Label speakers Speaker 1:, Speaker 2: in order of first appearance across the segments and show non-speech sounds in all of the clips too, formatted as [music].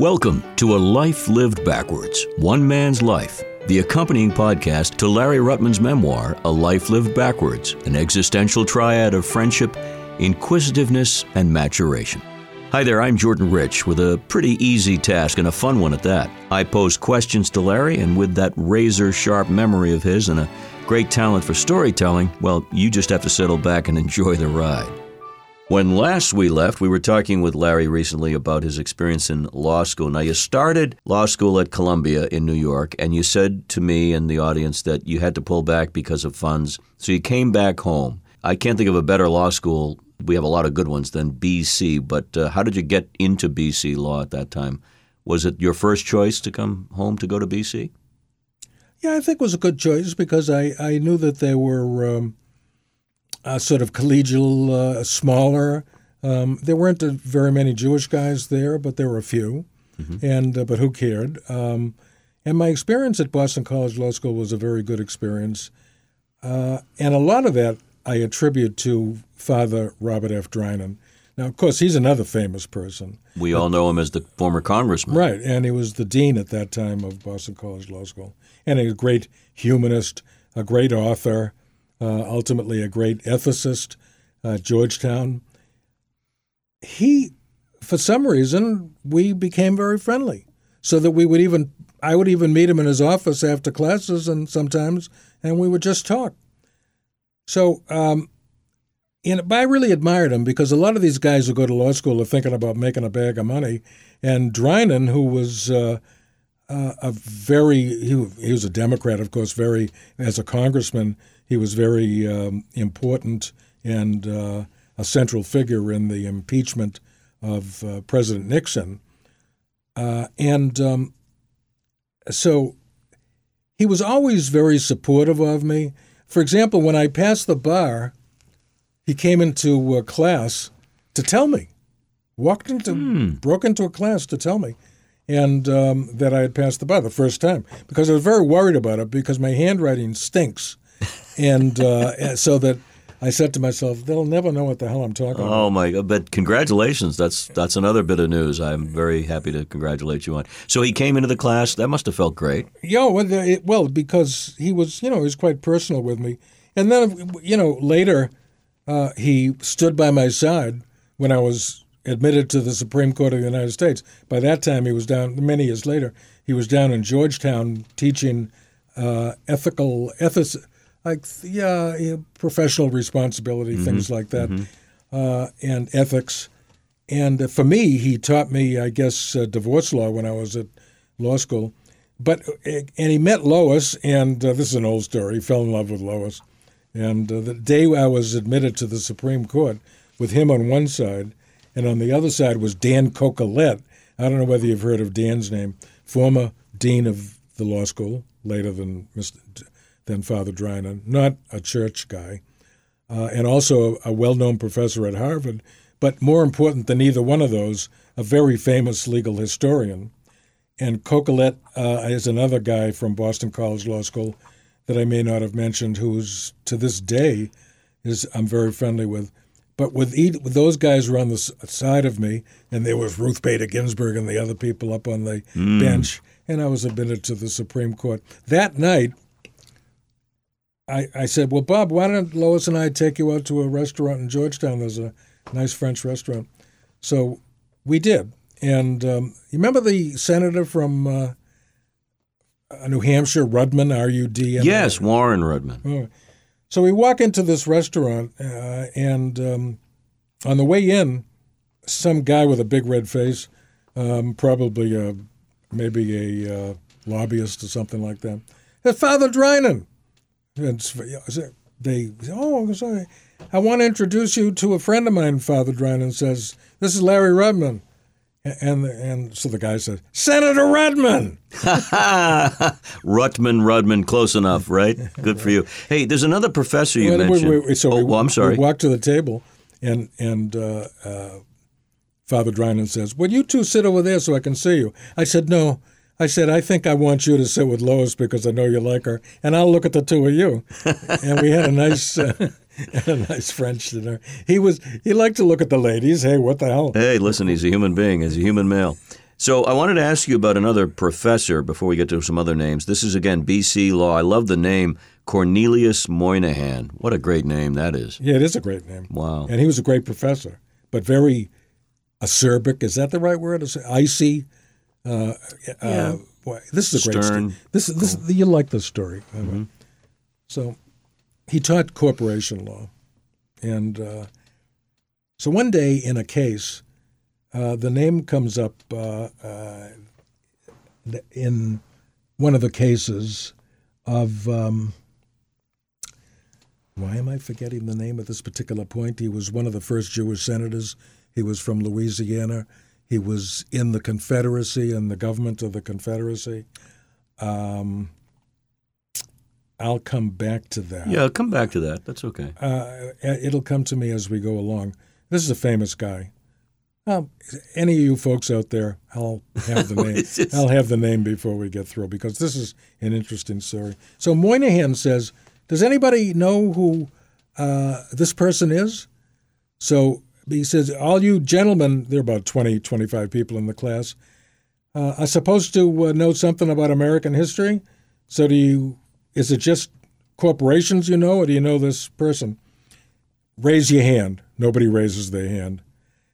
Speaker 1: Welcome to A Life Lived Backwards One Man's Life, the accompanying podcast to Larry Rutman's memoir, A Life Lived Backwards An Existential Triad of Friendship, Inquisitiveness, and Maturation. Hi there, I'm Jordan Rich with a pretty easy task and a fun one at that. I pose questions to Larry, and with that razor sharp memory of his and a great talent for storytelling, well, you just have to settle back and enjoy the ride. When last we left, we were talking with Larry recently about his experience in law school. Now, you started law school at Columbia in New York, and you said to me and the audience that you had to pull back because of funds. So you came back home. I can't think of a better law school. We have a lot of good ones than BC, but uh, how did you get into BC law at that time? Was it your first choice to come home to go to BC?
Speaker 2: Yeah, I think it was a good choice because I, I knew that there were um, uh, sort of collegial, uh, smaller. Um, there weren't very many Jewish guys there, but there were a few, mm-hmm. and uh, but who cared? Um, and my experience at Boston College Law School was a very good experience, uh, and a lot of that I attribute to Father Robert F. Drinan. Now, of course, he's another famous person.
Speaker 1: We all know him as the former congressman.
Speaker 2: Right, and he was the dean at that time of Boston College Law School. And a great humanist, a great author, ultimately a great ethicist at Georgetown. He, for some reason, we became very friendly, so that we would even I would even meet him in his office after classes, and sometimes, and we would just talk. So, um, and I really admired him because a lot of these guys who go to law school are thinking about making a bag of money, and Drinan, who was uh, uh, a very he, he was a Democrat, of course, very as a congressman, he was very um, important and uh, a central figure in the impeachment of uh, President Nixon. Uh, and um, so he was always very supportive of me. For example, when I passed the bar, he came into a class to tell me, walked into, mm. broke into a class to tell me and um, that I had passed the bar the first time because I was very worried about it because my handwriting stinks and uh, so that I said to myself, they'll never know what the hell I'm talking
Speaker 1: oh
Speaker 2: about.
Speaker 1: Oh my! God! But congratulations! That's that's another bit of news. I'm very happy to congratulate you on. So he came into the class. That must have felt great.
Speaker 2: Yeah, well, well, because he was, you know, he was quite personal with me. And then, you know, later uh, he stood by my side when I was admitted to the Supreme Court of the United States. By that time, he was down. Many years later, he was down in Georgetown teaching uh, ethical ethics like yeah, yeah professional responsibility, mm-hmm. things like that, mm-hmm. uh, and ethics. And uh, for me, he taught me, I guess, uh, divorce law when I was at law school. But uh, and he met Lois, and uh, this is an old story. He fell in love with Lois, and uh, the day I was admitted to the Supreme Court, with him on one side, and on the other side was Dan Coquillette. I don't know whether you've heard of Dan's name, former dean of the law school, later than Mr than Father Drinan, not a church guy, uh, and also a, a well known professor at Harvard, but more important than either one of those, a very famous legal historian. And Coquillette uh, is another guy from Boston College Law School that I may not have mentioned, who's to this day is I'm very friendly with. But with, each, with those guys were on the side of me, and there was Ruth Bader Ginsburg and the other people up on the mm. bench, and I was admitted to the Supreme Court. That night, I, I said, well, Bob, why don't Lois and I take you out to a restaurant in Georgetown? There's a nice French restaurant. So we did. And um, you remember the senator from uh, uh New Hampshire, Rudman, R U D M?
Speaker 1: Yes, Warren Rudman.
Speaker 2: Oh. So we walk into this restaurant, uh, and um, on the way in, some guy with a big red face, um, probably a, maybe a uh, lobbyist or something like that, Father Drinan. And they, oh, sorry. I want to introduce you to a friend of mine, Father Drinan says, This is Larry Rudman. And and so the guy says, Senator Rudman. [laughs]
Speaker 1: Rutman, Rudman, close enough, right? Good for you. Hey, there's another professor you mentioned. Wait, wait,
Speaker 2: so
Speaker 1: oh,
Speaker 2: we,
Speaker 1: well, I'm sorry.
Speaker 2: We walked to the table, and and uh, uh, Father Drinan says, "Well, you two sit over there so I can see you." I said, "No, I said, I think I want you to sit with Lois because I know you like her, and I'll look at the two of you. [laughs] and we had a nice, uh, [laughs] a nice French dinner. He was he liked to look at the ladies. Hey, what the hell?
Speaker 1: Hey, listen, he's a human being. He's a human male. So I wanted to ask you about another professor before we get to some other names. This is again BC law. I love the name Cornelius Moynihan. What a great name that is.
Speaker 2: Yeah, it is a great name.
Speaker 1: Wow.
Speaker 2: And he was a great professor, but very acerbic. Is that the right word? Icy. Uh,
Speaker 1: Yeah.
Speaker 2: uh, boy, this is a great
Speaker 1: Stern.
Speaker 2: story. This, this, you like this story. So he taught corporation law. And uh, so one day in a case, uh, the name comes up uh, uh, in one of the cases of. Um, why am I forgetting the name at this particular point? He was one of the first Jewish senators. He was from Louisiana. He was in the Confederacy and the government of the Confederacy. Um, I'll come back to that.
Speaker 1: Yeah, I'll come back to that. That's okay.
Speaker 2: Uh, it'll come to me as we go along. This is a famous guy. Um, any of you folks out there, I'll have the [laughs] name.
Speaker 1: this?
Speaker 2: I'll have the name before we get through because this is an interesting story. So Moynihan says, "Does anybody know who uh, this person is?" So he says, "All you gentlemen, there are about 20, 25 people in the class, uh, are supposed to uh, know something about American history. So do you? Is it just corporations you know, or do you know this person?" raise your hand. Nobody raises their hand.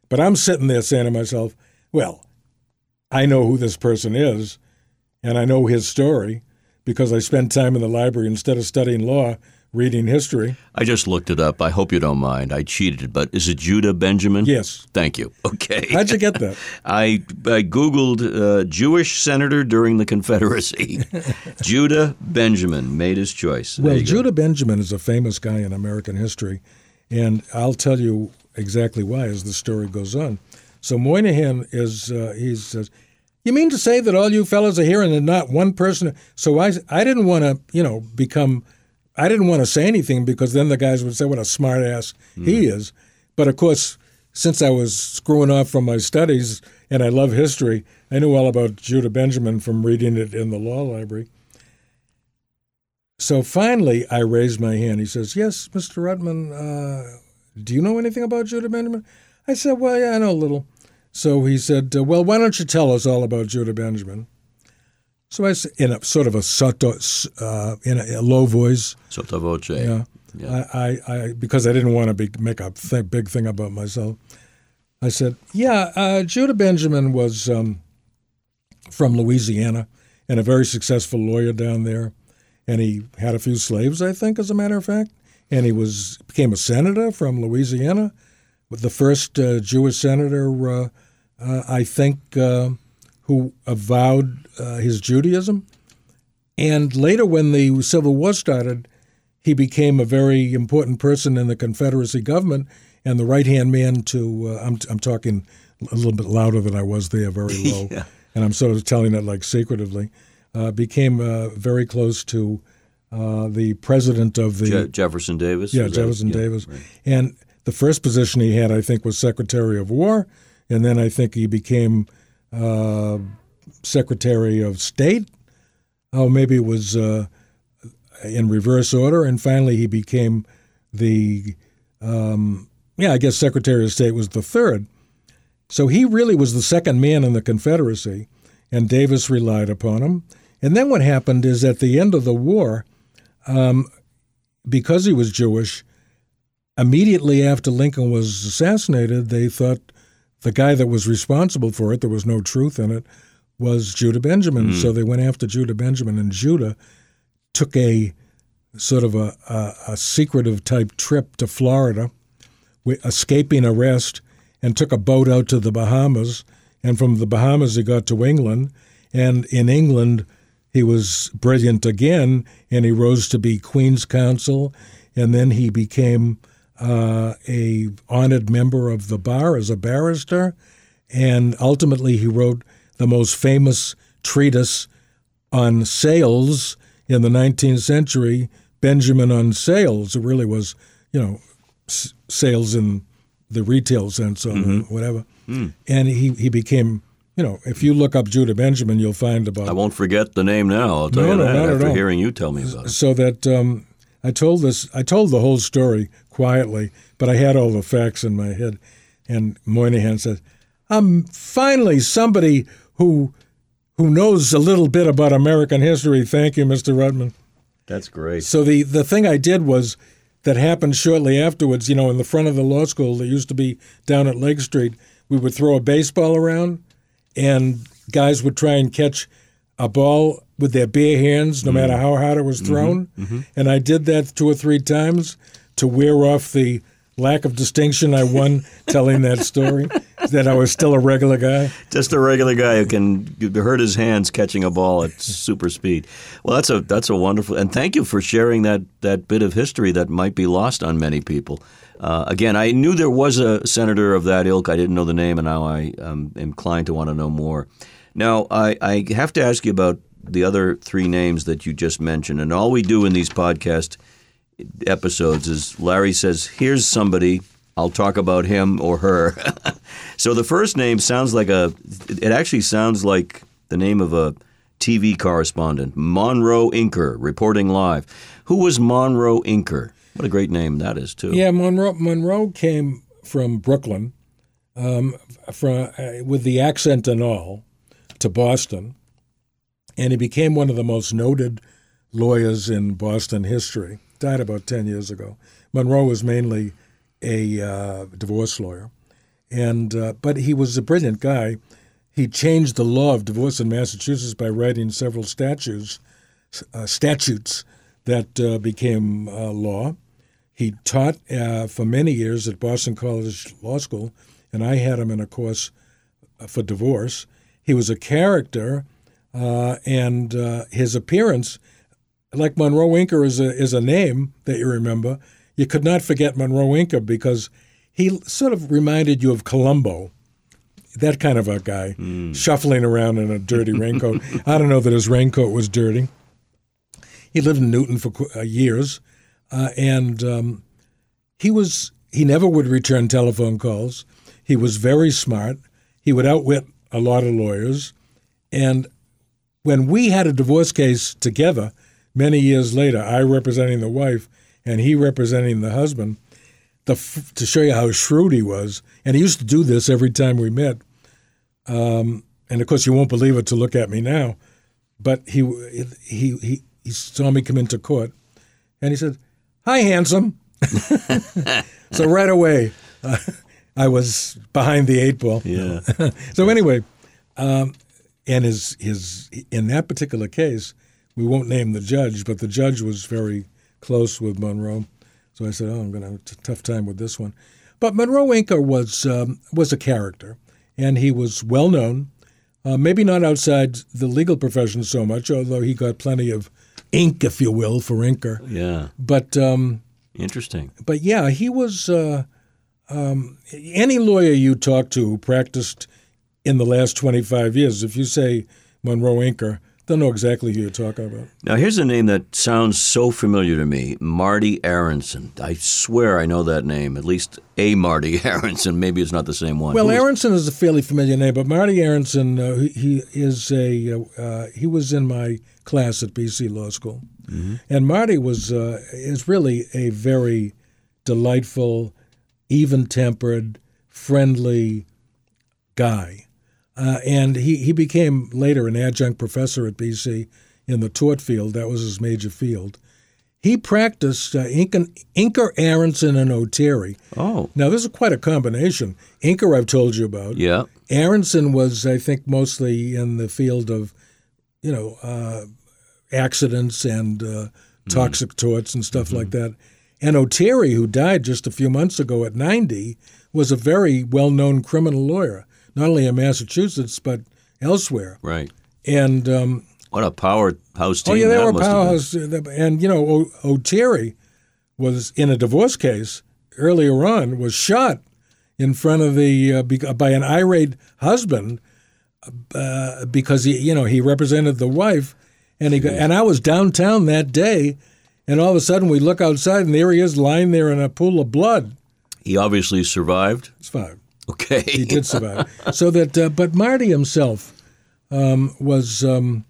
Speaker 2: But I'm sitting there saying to myself, well, I know who this person is, and I know his story because I spent time in the library instead of studying law, reading history.
Speaker 1: I just looked it up. I hope you don't mind. I cheated, but is it Judah Benjamin?
Speaker 2: Yes.
Speaker 1: Thank you. [laughs] Okay.
Speaker 2: How'd you get that? [laughs]
Speaker 1: I, I Googled uh, Jewish senator during the Confederacy. [laughs] Judah Benjamin made his choice. There
Speaker 2: Well. Judah Benjamin is a famous guy in American history, and I'll tell you exactly why as the story goes on. So Moynihan is uh, he says, "You mean to say that all you fellows are here and not one person?" So I I didn't want to you know become I didn't want to say anything because then the guys would say what a smart ass he is. But of course, since I was screwing off from my studies and I love history, I knew all about Judah Benjamin from reading it in the law library. So finally, I raised my hand. He says, Yes, Mr. Rutman, uh, do you know anything about Judah Benjamin? I said, Well, yeah, I know a little. So he said, Well, why don't you tell us all about Judah Benjamin? So I said, in a sort of a, soto, uh, in a, a low voice,
Speaker 1: Sotto voce.
Speaker 2: yeah.
Speaker 1: Yeah.
Speaker 2: I, I, I, because I didn't want to be, make a th- big thing about myself. I said, "Yeah, uh, Judah Benjamin was um, from Louisiana and a very successful lawyer down there, and he had a few slaves, I think, as a matter of fact, and he was became a senator from Louisiana, with the first uh, Jewish senator, uh, uh, I think, uh, who avowed uh, his Judaism, and later when the Civil War started." he became a very important person in the Confederacy government and the right hand man to. Uh, I'm, I'm talking a little bit louder than I was there, very [laughs] low,
Speaker 1: Yeah.
Speaker 2: and I'm sort of telling it like secretively. Uh, became uh, very close to uh, the president of the
Speaker 1: Je- Jefferson Davis.
Speaker 2: yeah
Speaker 1: is that-
Speaker 2: Jefferson
Speaker 1: yeah,
Speaker 2: Davis,
Speaker 1: right.
Speaker 2: and the first position he had, I think, was Secretary of War, and then I think he became uh, Secretary of State. Oh, maybe it was uh, in reverse order, and finally he became the um, yeah, I guess Secretary of State was the third. So he really was the second man in the Confederacy, and Davis relied upon him. And then what happened is at the end of the war, um, because he was Jewish, immediately after Lincoln was assassinated, they thought the guy that was responsible for it, there was no truth in it, was Judah Benjamin. Hmm. So they went after Judah Benjamin, and Judah took a sort of a, a, a secretive type trip to Florida, escaping arrest, and took a boat out to the Bahamas. And from the Bahamas, he got to England. And in England, he was brilliant again, and he rose to be Queen's Counsel. And then he became uh, a honored member of the bar as a barrister. And ultimately, he wrote the most famous treatise on sales in the 19th century, Benjamin on Sales. It really was, you know, s- sales in the retail sense or whatever. And he, he became, you know, if you look up Judah Benjamin, you'll find about
Speaker 1: I won't forget the name now. I'll tell
Speaker 2: No,
Speaker 1: you
Speaker 2: no,
Speaker 1: that after hearing you tell me about it.
Speaker 2: so that um, I told this, I told the whole story quietly, but I had all the facts in my head. And Moynihan said, "Um, finally somebody who who knows a little bit about American history. Thank you, Mr. Rutman.
Speaker 1: That's great.
Speaker 2: So the the thing I did was that happened shortly afterwards. You know, in the front of the law school that used to be down at Lake Street, we would throw a baseball around, and guys would try and catch a ball with their bare hands, no matter how hard it was thrown. And I did that two or three times to wear off the lack of distinction I won [laughs] telling that story. That I was still a regular guy.
Speaker 1: Just a regular guy who can hurt his hands catching a ball at super speed. Well, that's a that's a wonderful and thank you for sharing that that bit of history that might be lost on many people. Uh, again, I knew there was a senator of that ilk. I didn't know the name, and now I am inclined to want to know more. Now, I, I have to ask you about the other three names that you just mentioned, and all we do in these podcast episodes is Larry says, "Here's somebody." I'll talk about him or her. [laughs] so the first name sounds like a. It actually sounds like the name of a TV correspondent, Monroe Inker, reporting live. Who was Monroe Inker? What a great name that is, too.
Speaker 2: Yeah, Monroe Monroe came from Brooklyn, um, from uh, with the accent and all, to Boston, and he became one of the most noted lawyers in Boston history. Died about ten years ago. Monroe was mainly a uh, divorce lawyer, and uh, but he was a brilliant guy. He changed the law of divorce in Massachusetts by writing several statutes, uh, statutes that uh, became uh, law. He taught uh, for many years at Boston College Law School, and I had him in a course for divorce. He was a character, and his appearance, like Monroe Inker, is a is a name that you remember you could not forget Monroe Inker because he sort of reminded you of Columbo, that kind of a guy, mm. shuffling around in a dirty [laughs] raincoat. I don't know that his raincoat was dirty. He lived in Newton for uh, years, uh, and um, he was he never would return telephone calls. He was very smart. He would outwit a lot of lawyers, and when we had a divorce case together many years later, I representing the wife and he representing the husband, the, to show you how shrewd he was. And he used to do this every time we met. Um, and of course, you won't believe it to look at me now, but he he he, he saw me come into court, and he said, "Hi, handsome." [laughs] so right away, uh, I was behind the eight ball.
Speaker 1: Yeah. [laughs]
Speaker 2: so anyway, um, and his his in that particular case, we won't name the judge, but the judge was very close with Monroe. So I said, "Oh, I'm going to have a tough time with this one." But Monroe Inker was um, was a character, and he was well known. Uh, maybe not outside the legal profession so much, although he got plenty of ink, if you will, for Inker.
Speaker 1: Yeah.
Speaker 2: But um,
Speaker 1: interesting.
Speaker 2: But yeah, he was. Uh, um, any lawyer you talk to who practiced in the last 25 years, if you say Monroe Inker, don't know exactly who you're talking about.
Speaker 1: Now, here's a name that sounds so familiar to me Marty Aronson. I swear I know that name, at least a Marty [laughs] Aronson. Maybe it's not the same one.
Speaker 2: Well, Aronson is a fairly familiar name, but Marty Aronson, uh, he is a, uh, uh he was in my class at BC Law School. Mm-hmm. And Marty was, uh, is really a very delightful, even tempered, friendly guy. Uh, and he, he became later an adjunct professor at BC in the tort field. That was his major field. He practiced uh, Inker, Inker, Aronson, and Oteri.
Speaker 1: Oh.
Speaker 2: Now, this is quite a combination. Inker, I've told you about.
Speaker 1: Yeah.
Speaker 2: Aronson was, I think, mostly in the field of, you know, uh, accidents and uh, toxic mm. torts and stuff mm-hmm. like that. And Oteri, who died just a few months ago at 90, was a very well known criminal lawyer not only in Massachusetts but elsewhere.
Speaker 1: Right.
Speaker 2: And um,
Speaker 1: what a powerhouse team!
Speaker 2: Oh yeah,
Speaker 1: they
Speaker 2: were powerhouse. And you know, o- Oteri was in a divorce case earlier on was shot in front of the uh, by an irate husband uh, because he you know he represented the wife and he got, and I was downtown that day and all of a sudden we look outside and there he is lying there in a pool of blood.
Speaker 1: He obviously survived.
Speaker 2: Survived.
Speaker 1: Okay.
Speaker 2: he did survive. So that, uh, but Marty himself um, was, um,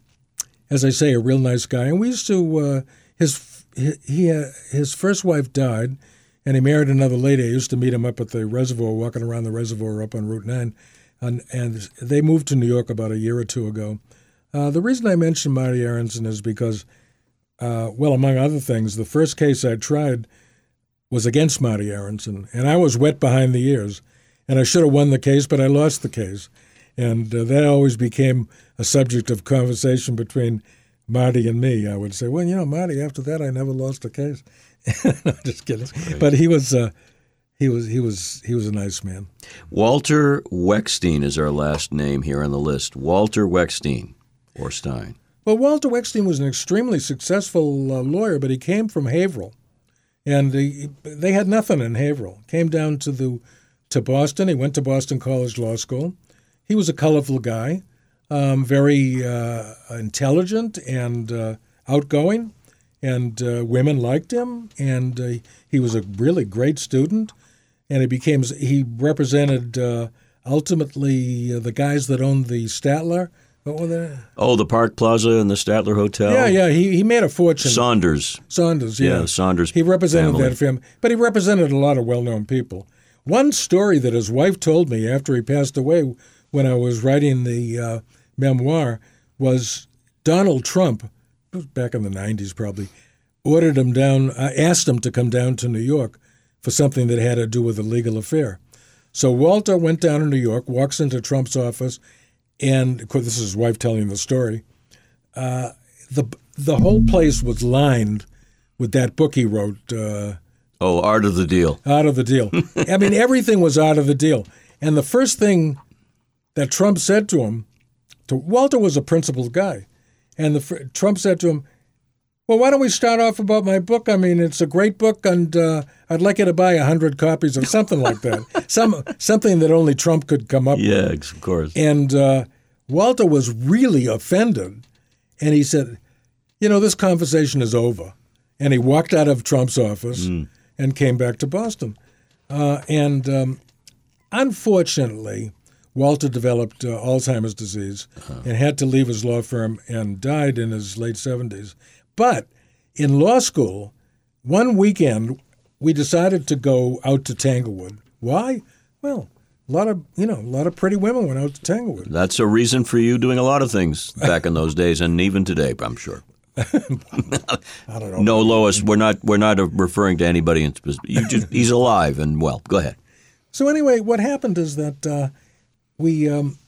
Speaker 2: as I say, a real nice guy. And we used to, uh, his he, uh, his first wife died, and he married another lady. I used to meet him up at the reservoir, walking around the reservoir up on Route Nine. and, and they moved to New York about a year or two ago. Uh, the reason I mention Marty Aronson is because, uh, well, among other things, the first case I tried was against Marty Aronson, and I was wet behind the ears, and I should have won the case, but I lost the case, and uh, that always became a subject of conversation between Marty and me. I would say, well, you know, Marty, after that, I never lost a case. [laughs] no, just kidding. But he was. Uh, he was he was he was a nice man.
Speaker 1: Walter Weckstein is our last name here on the list. Walter Weckstein or Stein.
Speaker 2: Well, Walter Weckstein was an extremely successful uh, lawyer, but he came from Haverhill, and he, they had nothing in Haverhill. Came down to the to Boston. He went to Boston College Law School. He was a colorful guy, um, very uh, intelligent and uh, outgoing, and uh, women liked him. And uh, he was a really great student and he became he represented uh, ultimately uh, the guys that owned the Statler. What were they?
Speaker 1: Oh, the Park Plaza and the Statler Hotel.
Speaker 2: Yeah, yeah. He he made a fortune.
Speaker 1: Saunders.
Speaker 2: Saunders. Yeah,
Speaker 1: yeah Saunders.
Speaker 2: He represented
Speaker 1: family.
Speaker 2: that family, but he represented a lot of well-known people. One story that his wife told me after he passed away, when I was writing the uh, memoir, was Donald Trump. Back in the '90s, probably. Ordered him down, uh, asked him to come down to New York for something that had to do with a legal affair. So Walter went down to New York, walks into Trump's office, and of course, this is his wife telling the story. Uh, the the whole place was lined with that book he wrote. Uh,
Speaker 1: oh, out of the Deal.
Speaker 2: Art of the Deal. [laughs] I mean, everything was out of the deal. And the first thing that Trump said to him, to Walter was a principled guy, and the Trump said to him, well, why don't we start off about my book? I mean, it's a great book, and uh, I'd like you to buy a hundred copies or something like that. [laughs] Some something that only Trump could come up
Speaker 1: yeah,
Speaker 2: with.
Speaker 1: Yeah, of course.
Speaker 2: And uh, Walter was really offended, and he said, "You know, this conversation is over." And he walked out of Trump's office mm. And came back to Boston. Uh, and um, unfortunately, Walter developed uh, Alzheimer's disease uh-huh. and had to leave his law firm and died in his late seventies. But in law school, one weekend we decided to go out to Tanglewood. Why? Well, a lot of you know, a lot of pretty women went out to Tanglewood.
Speaker 1: That's a reason for you doing a lot of things back in those days, and even today, I'm sure. [laughs]
Speaker 2: I don't know.
Speaker 1: No, Lois, we're not we're not referring to anybody in specific. Just he's alive and well. Go ahead.
Speaker 2: So anyway, what happened is that uh, we um,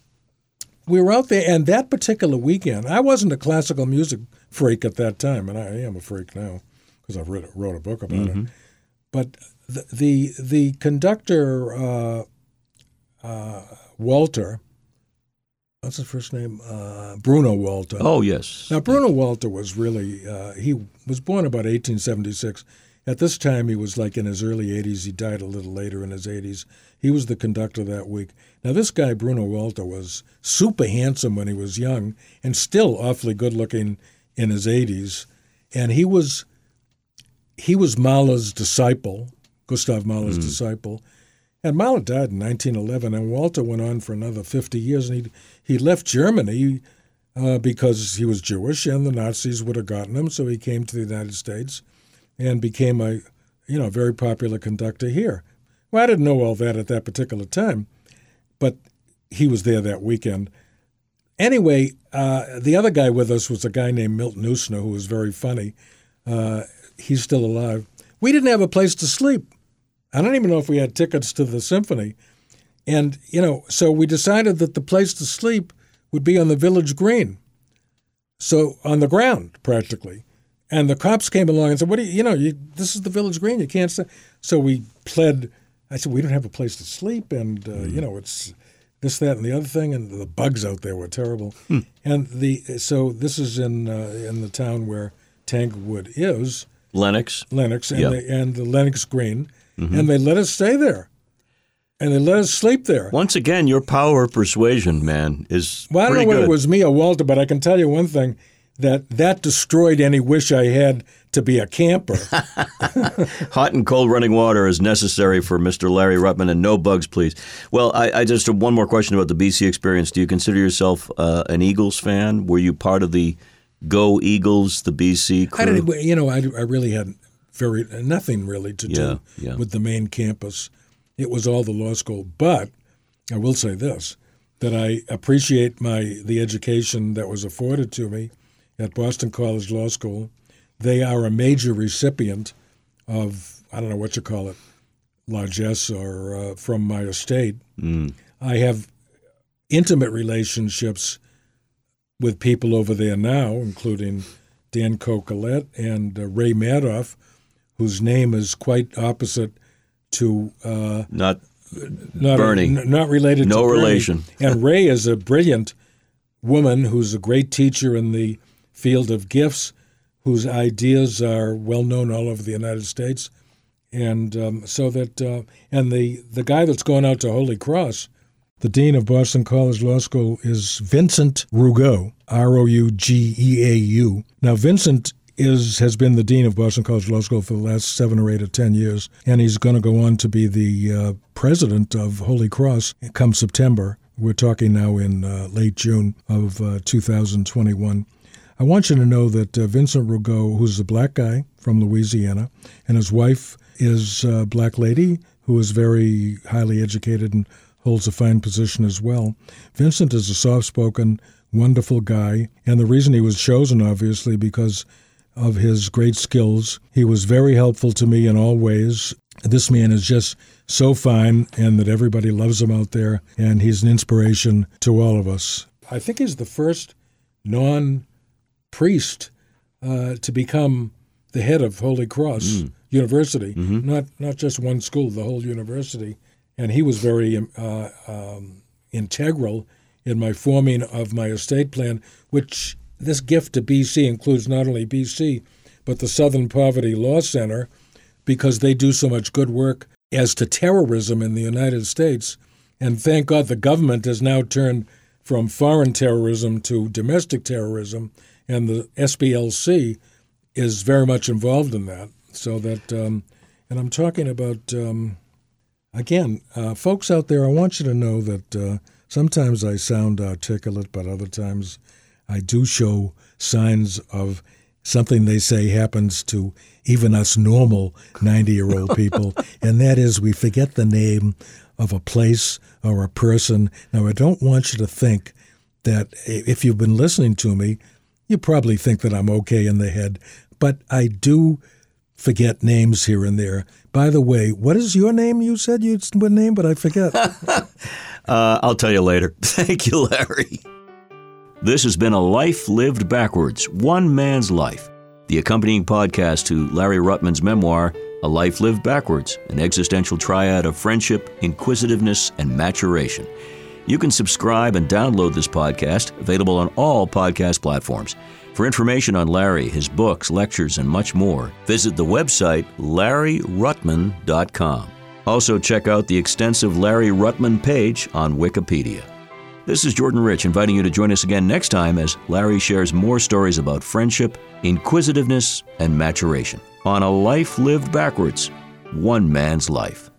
Speaker 2: we were out there, and that particular weekend, I wasn't a classical music freak at that time, and I am a freak now because I wrote, wrote a book about mm-hmm. it. But the the, the conductor uh, uh, Walter, what's his first name? Uh, Bruno Walter.
Speaker 1: Oh yes.
Speaker 2: Now Bruno Walter was really uh, he was born about 1876. At this time, he was like in his early 80s. He died a little later in his 80s. He was the conductor that week. Now, this guy, Bruno Walter, was super handsome when he was young and still awfully good looking in his 80s, and he was he was Mahler's disciple, Gustav Mahler's mm. disciple. And Mahler died in 1911, and Walter went on for another 50 years. And he he left Germany uh, because he was Jewish, and the Nazis would have gotten him. So he came to the United States and became a you know very popular conductor here. Well, I didn't know all that at that particular time, but he was there that weekend. Anyway, uh, the other guy with us was a guy named Milton Usner, who was very funny. Uh, he's still alive. We didn't have a place to sleep. I don't even know if we had tickets to the symphony. And, you know, so we decided that the place to sleep would be on the village green. So on the ground, practically. And the cops came along and said, "What do you? You know, you, this is the village green. You can't." Stay. So we pled. I said, "We don't have a place to sleep, and uh, mm-hmm. you know, it's this, that, and the other thing, and the bugs out there were terrible. Hmm. And the so this is in uh, in the town where Tanglewood is.
Speaker 1: Lenox.
Speaker 2: Lenox, and, yep. the, and the Lenox Green, mm-hmm. and they let us stay there, and they let us sleep there.
Speaker 1: Once again, your power of persuasion, man, is
Speaker 2: well. I don't know
Speaker 1: good.
Speaker 2: whether it was me or Walter, but I can tell you one thing: that that destroyed any wish I had to be a camper. [laughs]
Speaker 1: Hot and cold running water is necessary for Mr. Larry Rutman, and no bugs, please. Well, I, I just have one more question about the BC experience. Do you consider yourself uh, an Eagles fan? Were you part of the Go Eagles, the BC crew?
Speaker 2: I didn't, you know, I, I really had very nothing really to do yeah, yeah. with the main campus. It was all the law school. But I will say this: that I appreciate my the education that was afforded to me at Boston College Law School. They are a major recipient of I don't know what you call it, largesse or uh, from my estate.
Speaker 1: Mm.
Speaker 2: I have intimate relationships with people over there now, including Dan Coquillette and uh, Ray Madoff, whose name is quite opposite to uh,
Speaker 1: Not
Speaker 2: not
Speaker 1: Bernie.
Speaker 2: n- not related
Speaker 1: No
Speaker 2: to Bernie.
Speaker 1: relation. [laughs]
Speaker 2: and Ray is a brilliant woman who's a great teacher in the field of gifts, whose ideas are well known all over the United States, and um, so that uh, and the the guy that's going out to Holy Cross, the dean of Boston College Law School is Vincent Rougeau, R O U G E A U. Now Vincent is has been the dean of Boston College Law School for the last seven or eight or ten years, and he's going to go on to be the uh, president of Holy Cross come September. We're talking now in uh, late June of uh, 2021. I want you to know that uh, Vincent Rougeau, who's a black guy from Louisiana, and his wife is a black lady who is very highly educated and holds a fine position as well. Vincent is a soft spoken, wonderful guy, and the reason he was chosen, obviously, because of his great skills. He was very helpful to me in all ways. This man is just so fine, and that everybody loves him out there, and he's an inspiration to all of us. I think he's the first non priest uh, to become the head of Holy Cross University, not not just one school, the whole university. And he was very uh, um, integral in my forming of my estate plan, which this gift to BC includes not only BC, but the Southern Poverty Law Center, because they do so much good work as to terrorism in the United States. And thank God the government has now turned from foreign terrorism to domestic terrorism, and the SPLC is very much involved in that. So that, um, and I'm talking about, um, again, uh, folks out there, I want you to know that uh, sometimes I sound articulate, but other times I do show signs of something they say happens to even us normal 90 year old people, [laughs] and that is we forget the name of a place or a person. Now, I don't want you to think that if you've been listening to me, you probably think that I'm okay in the head, but I do forget names here and there. By the way, what is your name? You said you would name, but I forget. [laughs]
Speaker 1: Uh, I'll tell you later. [laughs] Thank you, Larry. This has been a life lived backwards, one man's life. The accompanying podcast to Larry Rutman's memoir, A Life Lived Backwards, an existential triad of friendship, inquisitiveness, and maturation. You can subscribe and download this podcast, available on all podcast platforms. For information on Larry, his books, lectures, and much more, visit the website larryrutman.com. Also, check out the extensive Larry Rutman page on Wikipedia. This is Jordan Rich inviting you to join us again next time as Larry shares more stories about friendship, inquisitiveness, and maturation on a life lived backwards, one man's life.